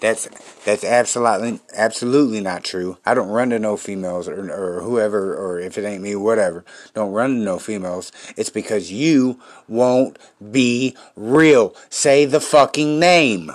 That's that's absolutely absolutely not true. I don't run to no females or, or whoever or if it ain't me, whatever. Don't run to no females. It's because you won't be real. Say the fucking name.